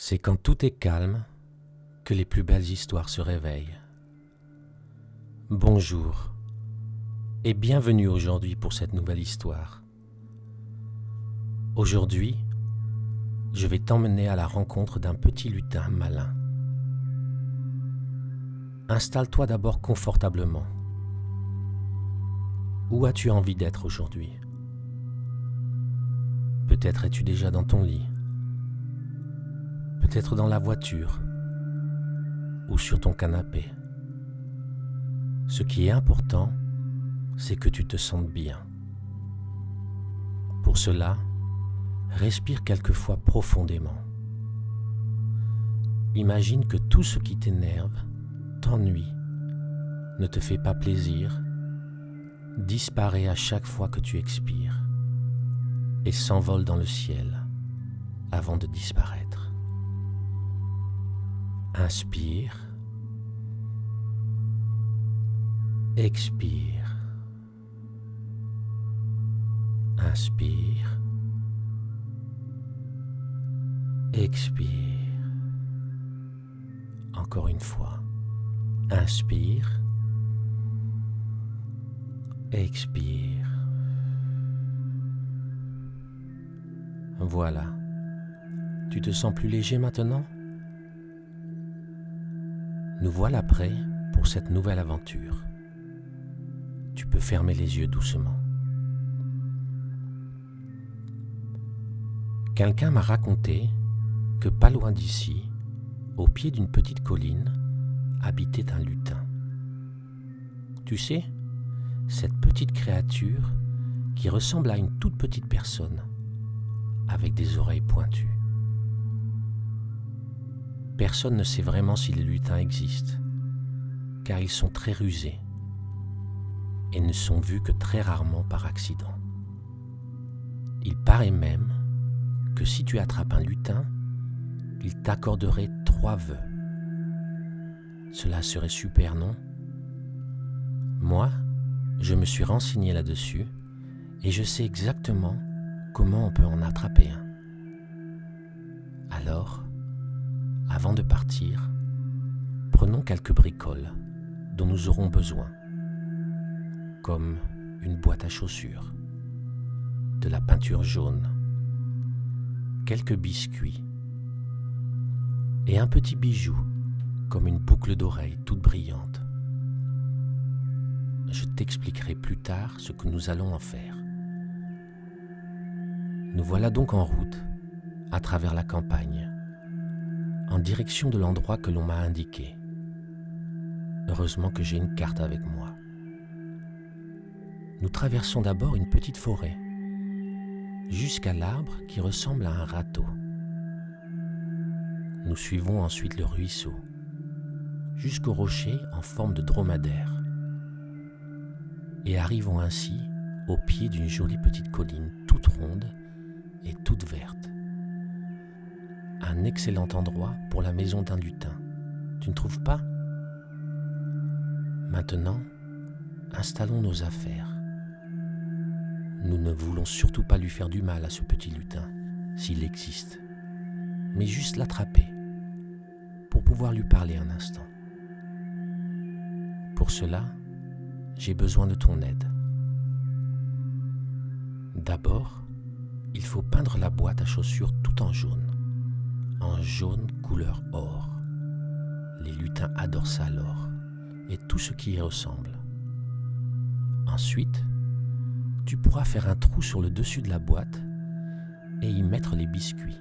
C'est quand tout est calme que les plus belles histoires se réveillent. Bonjour et bienvenue aujourd'hui pour cette nouvelle histoire. Aujourd'hui, je vais t'emmener à la rencontre d'un petit lutin malin. Installe-toi d'abord confortablement. Où as-tu envie d'être aujourd'hui? Peut-être es-tu déjà dans ton lit peut-être dans la voiture ou sur ton canapé. Ce qui est important, c'est que tu te sentes bien. Pour cela, respire quelquefois profondément. Imagine que tout ce qui t'énerve, t'ennuie, ne te fait pas plaisir, disparaît à chaque fois que tu expires et s'envole dans le ciel avant de disparaître. Inspire. Expire. Inspire. Expire. Encore une fois. Inspire. Expire. Voilà. Tu te sens plus léger maintenant? Nous voilà prêts pour cette nouvelle aventure. Tu peux fermer les yeux doucement. Quelqu'un m'a raconté que pas loin d'ici, au pied d'une petite colline, habitait un lutin. Tu sais, cette petite créature qui ressemble à une toute petite personne, avec des oreilles pointues personne ne sait vraiment si les lutins existent, car ils sont très rusés et ne sont vus que très rarement par accident. Il paraît même que si tu attrapes un lutin, il t'accorderait trois vœux. Cela serait super, non? Moi, je me suis renseigné là-dessus et je sais exactement comment on peut en attraper un. Alors, avant de partir, prenons quelques bricoles dont nous aurons besoin, comme une boîte à chaussures, de la peinture jaune, quelques biscuits et un petit bijou comme une boucle d'oreille toute brillante. Je t'expliquerai plus tard ce que nous allons en faire. Nous voilà donc en route à travers la campagne en direction de l'endroit que l'on m'a indiqué. Heureusement que j'ai une carte avec moi. Nous traversons d'abord une petite forêt, jusqu'à l'arbre qui ressemble à un râteau. Nous suivons ensuite le ruisseau, jusqu'au rocher en forme de dromadaire, et arrivons ainsi au pied d'une jolie petite colline toute ronde et toute verte un excellent endroit pour la maison d'un lutin. Tu ne trouves pas? Maintenant, installons nos affaires. Nous ne voulons surtout pas lui faire du mal à ce petit lutin, s'il existe, mais juste l'attraper pour pouvoir lui parler un instant. Pour cela, j'ai besoin de ton aide. D'abord, il faut peindre la boîte à chaussures tout en jaune en jaune couleur or. Les lutins adorent ça alors, et tout ce qui y ressemble. Ensuite, tu pourras faire un trou sur le dessus de la boîte et y mettre les biscuits.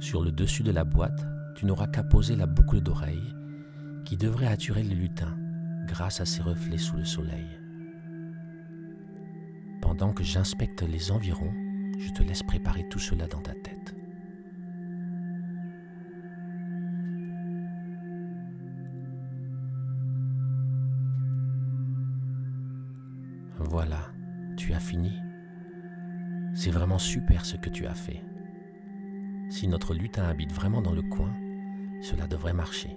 Sur le dessus de la boîte, tu n'auras qu'à poser la boucle d'oreille qui devrait attirer les lutins grâce à ses reflets sous le soleil. Pendant que j'inspecte les environs, je te laisse préparer tout cela dans ta tête. Voilà, tu as fini. C'est vraiment super ce que tu as fait. Si notre lutin habite vraiment dans le coin, cela devrait marcher.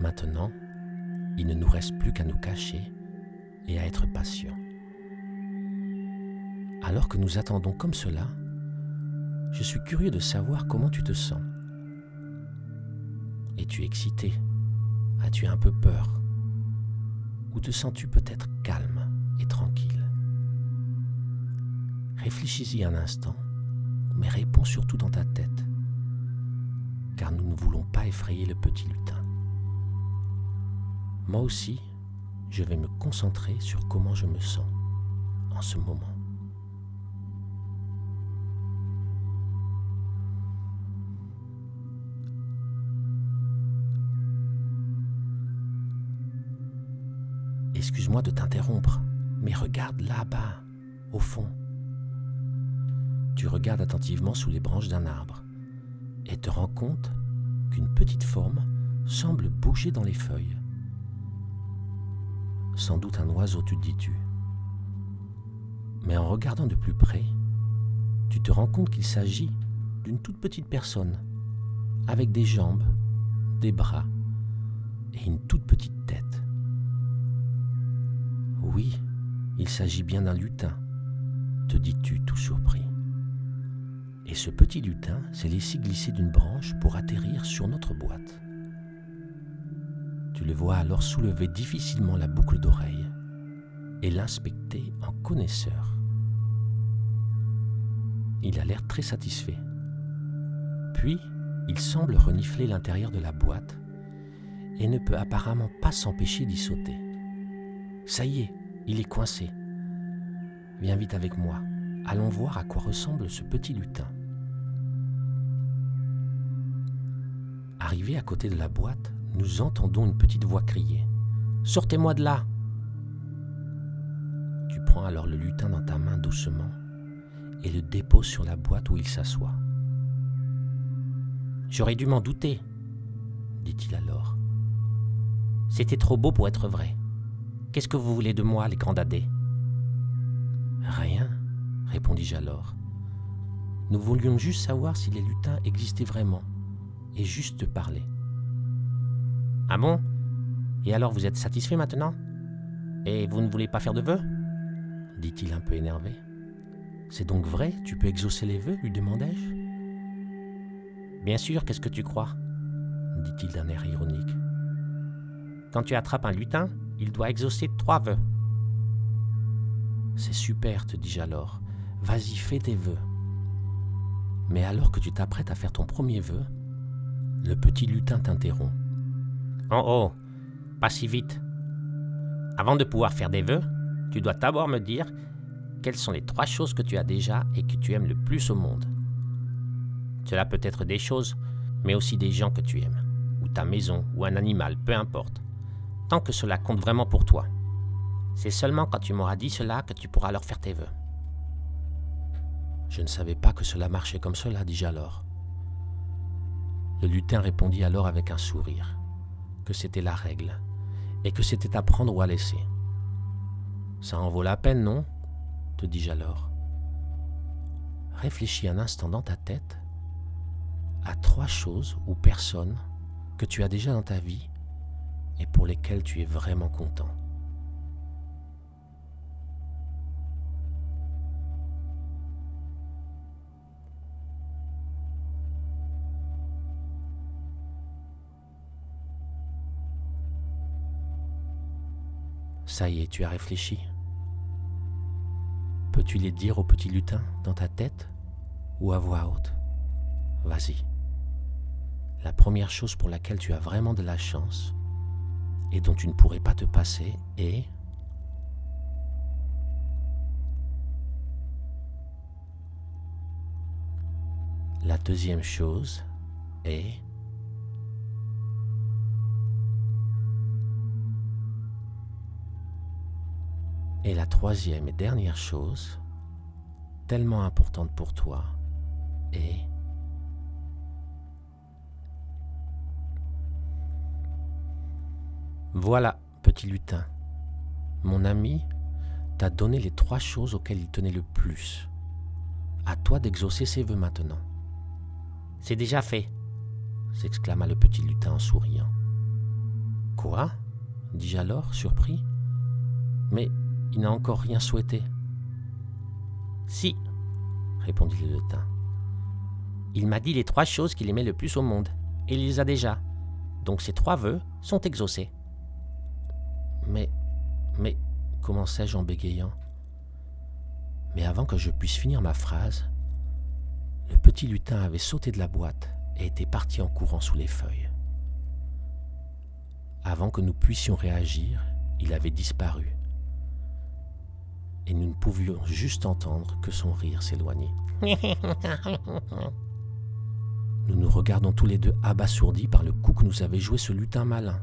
Maintenant, il ne nous reste plus qu'à nous cacher et à être patients. Alors que nous attendons comme cela, je suis curieux de savoir comment tu te sens. Es-tu excité? As-tu un peu peur? Ou te sens-tu peut-être calme et tranquille? Réfléchis-y un instant, mais réponds surtout dans ta tête, car nous ne voulons pas effrayer le petit lutin. Moi aussi, je vais me concentrer sur comment je me sens en ce moment. Excuse-moi de t'interrompre, mais regarde là-bas, au fond. Tu regardes attentivement sous les branches d'un arbre et te rends compte qu'une petite forme semble bouger dans les feuilles. Sans doute un oiseau, tu te dis-tu. Mais en regardant de plus près, tu te rends compte qu'il s'agit d'une toute petite personne, avec des jambes, des bras et une toute petite tête. Oui, il s'agit bien d'un lutin, te dis-tu tout surpris. Et ce petit lutin s'est laissé glisser d'une branche pour atterrir sur notre boîte. Tu le vois alors soulever difficilement la boucle d'oreille et l'inspecter en connaisseur. Il a l'air très satisfait. Puis, il semble renifler l'intérieur de la boîte et ne peut apparemment pas s'empêcher d'y sauter. Ça y est, il est coincé. Viens vite avec moi. Allons voir à quoi ressemble ce petit lutin. Arrivé à côté de la boîte, nous entendons une petite voix crier ⁇ Sortez-moi de là !⁇ Tu prends alors le lutin dans ta main doucement et le déposes sur la boîte où il s'assoit. J'aurais dû m'en douter, dit-il alors. C'était trop beau pour être vrai. Qu'est-ce que vous voulez de moi, les grands dadés Rien, répondis-je alors. Nous voulions juste savoir si les lutins existaient vraiment, et juste te parler. Ah bon? Et alors vous êtes satisfait maintenant? Et vous ne voulez pas faire de vœux? Dit-il un peu énervé. C'est donc vrai, tu peux exaucer les vœux lui demandai-je? Bien sûr, qu'est-ce que tu crois? Dit-il d'un air ironique. Quand tu attrapes un lutin, il doit exaucer trois vœux. C'est super, te dis-je alors. Vas-y, fais tes vœux. Mais alors que tu t'apprêtes à faire ton premier vœu, le petit lutin t'interrompt. Oh oh, pas si vite. Avant de pouvoir faire des vœux, tu dois d'abord me dire quelles sont les trois choses que tu as déjà et que tu aimes le plus au monde. Cela peut être des choses, mais aussi des gens que tu aimes, ou ta maison, ou un animal, peu importe que cela compte vraiment pour toi. C'est seulement quand tu m'auras dit cela que tu pourras leur faire tes vœux. Je ne savais pas que cela marchait comme cela, dis-je alors. Le lutin répondit alors avec un sourire, que c'était la règle, et que c'était à prendre ou à laisser. Ça en vaut la peine, non? te dis-je alors. Réfléchis un instant dans ta tête à trois choses ou personnes que tu as déjà dans ta vie et pour lesquels tu es vraiment content. Ça y est, tu as réfléchi. Peux-tu les dire au petit lutin dans ta tête ou à voix haute? Vas-y. La première chose pour laquelle tu as vraiment de la chance, et dont tu ne pourrais pas te passer est La deuxième chose est Et la troisième et dernière chose, tellement importante pour toi, est Voilà, petit lutin, mon ami t'a donné les trois choses auxquelles il tenait le plus. À toi d'exaucer ses voeux maintenant. C'est déjà fait, s'exclama le petit lutin en souriant. Quoi? dis-je alors, surpris. Mais il n'a encore rien souhaité. Si, répondit le lutin. Il m'a dit les trois choses qu'il aimait le plus au monde, et il les a déjà. Donc ces trois vœux sont exaucés. Mais, mais, commençai-je en bégayant? Mais avant que je puisse finir ma phrase, le petit lutin avait sauté de la boîte et était parti en courant sous les feuilles. Avant que nous puissions réagir, il avait disparu. Et nous ne pouvions juste entendre que son rire s'éloigner. Nous nous regardons tous les deux abasourdis par le coup que nous avait joué ce lutin malin.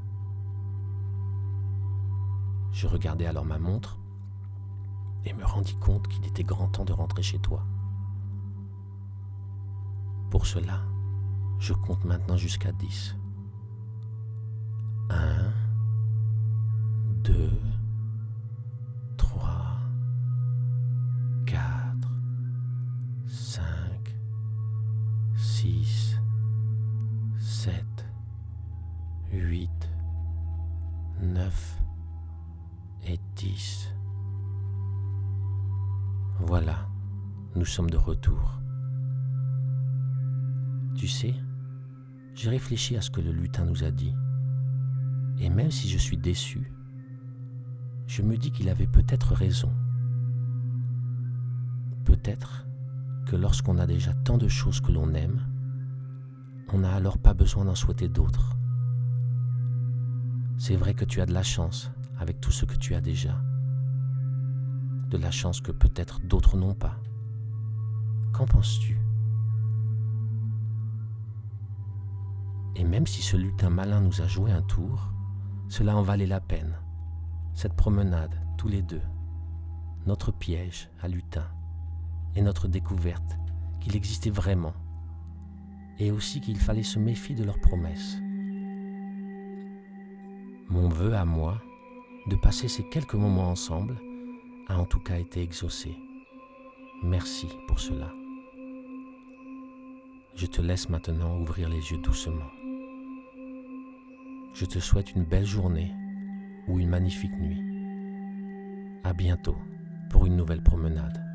Je regardai alors ma montre et me rendis compte qu'il était grand temps de rentrer chez toi. Pour cela, je compte maintenant jusqu'à 10. 1, 2, 3, 4, 5, 6, 7, 8, 9 et 10. Voilà, nous sommes de retour. Tu sais, j'ai réfléchi à ce que le lutin nous a dit. Et même si je suis déçu, je me dis qu'il avait peut-être raison. Peut-être que lorsqu'on a déjà tant de choses que l'on aime, on n'a alors pas besoin d'en souhaiter d'autres. C'est vrai que tu as de la chance avec tout ce que tu as déjà. De la chance que peut-être d'autres n'ont pas. Qu'en penses-tu? Et même si ce lutin malin nous a joué un tour, cela en valait la peine. Cette promenade, tous les deux, notre piège à lutin, et notre découverte qu'il existait vraiment, et aussi qu'il fallait se méfier de leurs promesses. Mon vœu à moi, de passer ces quelques moments ensemble, a en tout cas été exaucé. Merci pour cela. Je te laisse maintenant ouvrir les yeux doucement. Je te souhaite une belle journée ou une magnifique nuit. À bientôt pour une nouvelle promenade.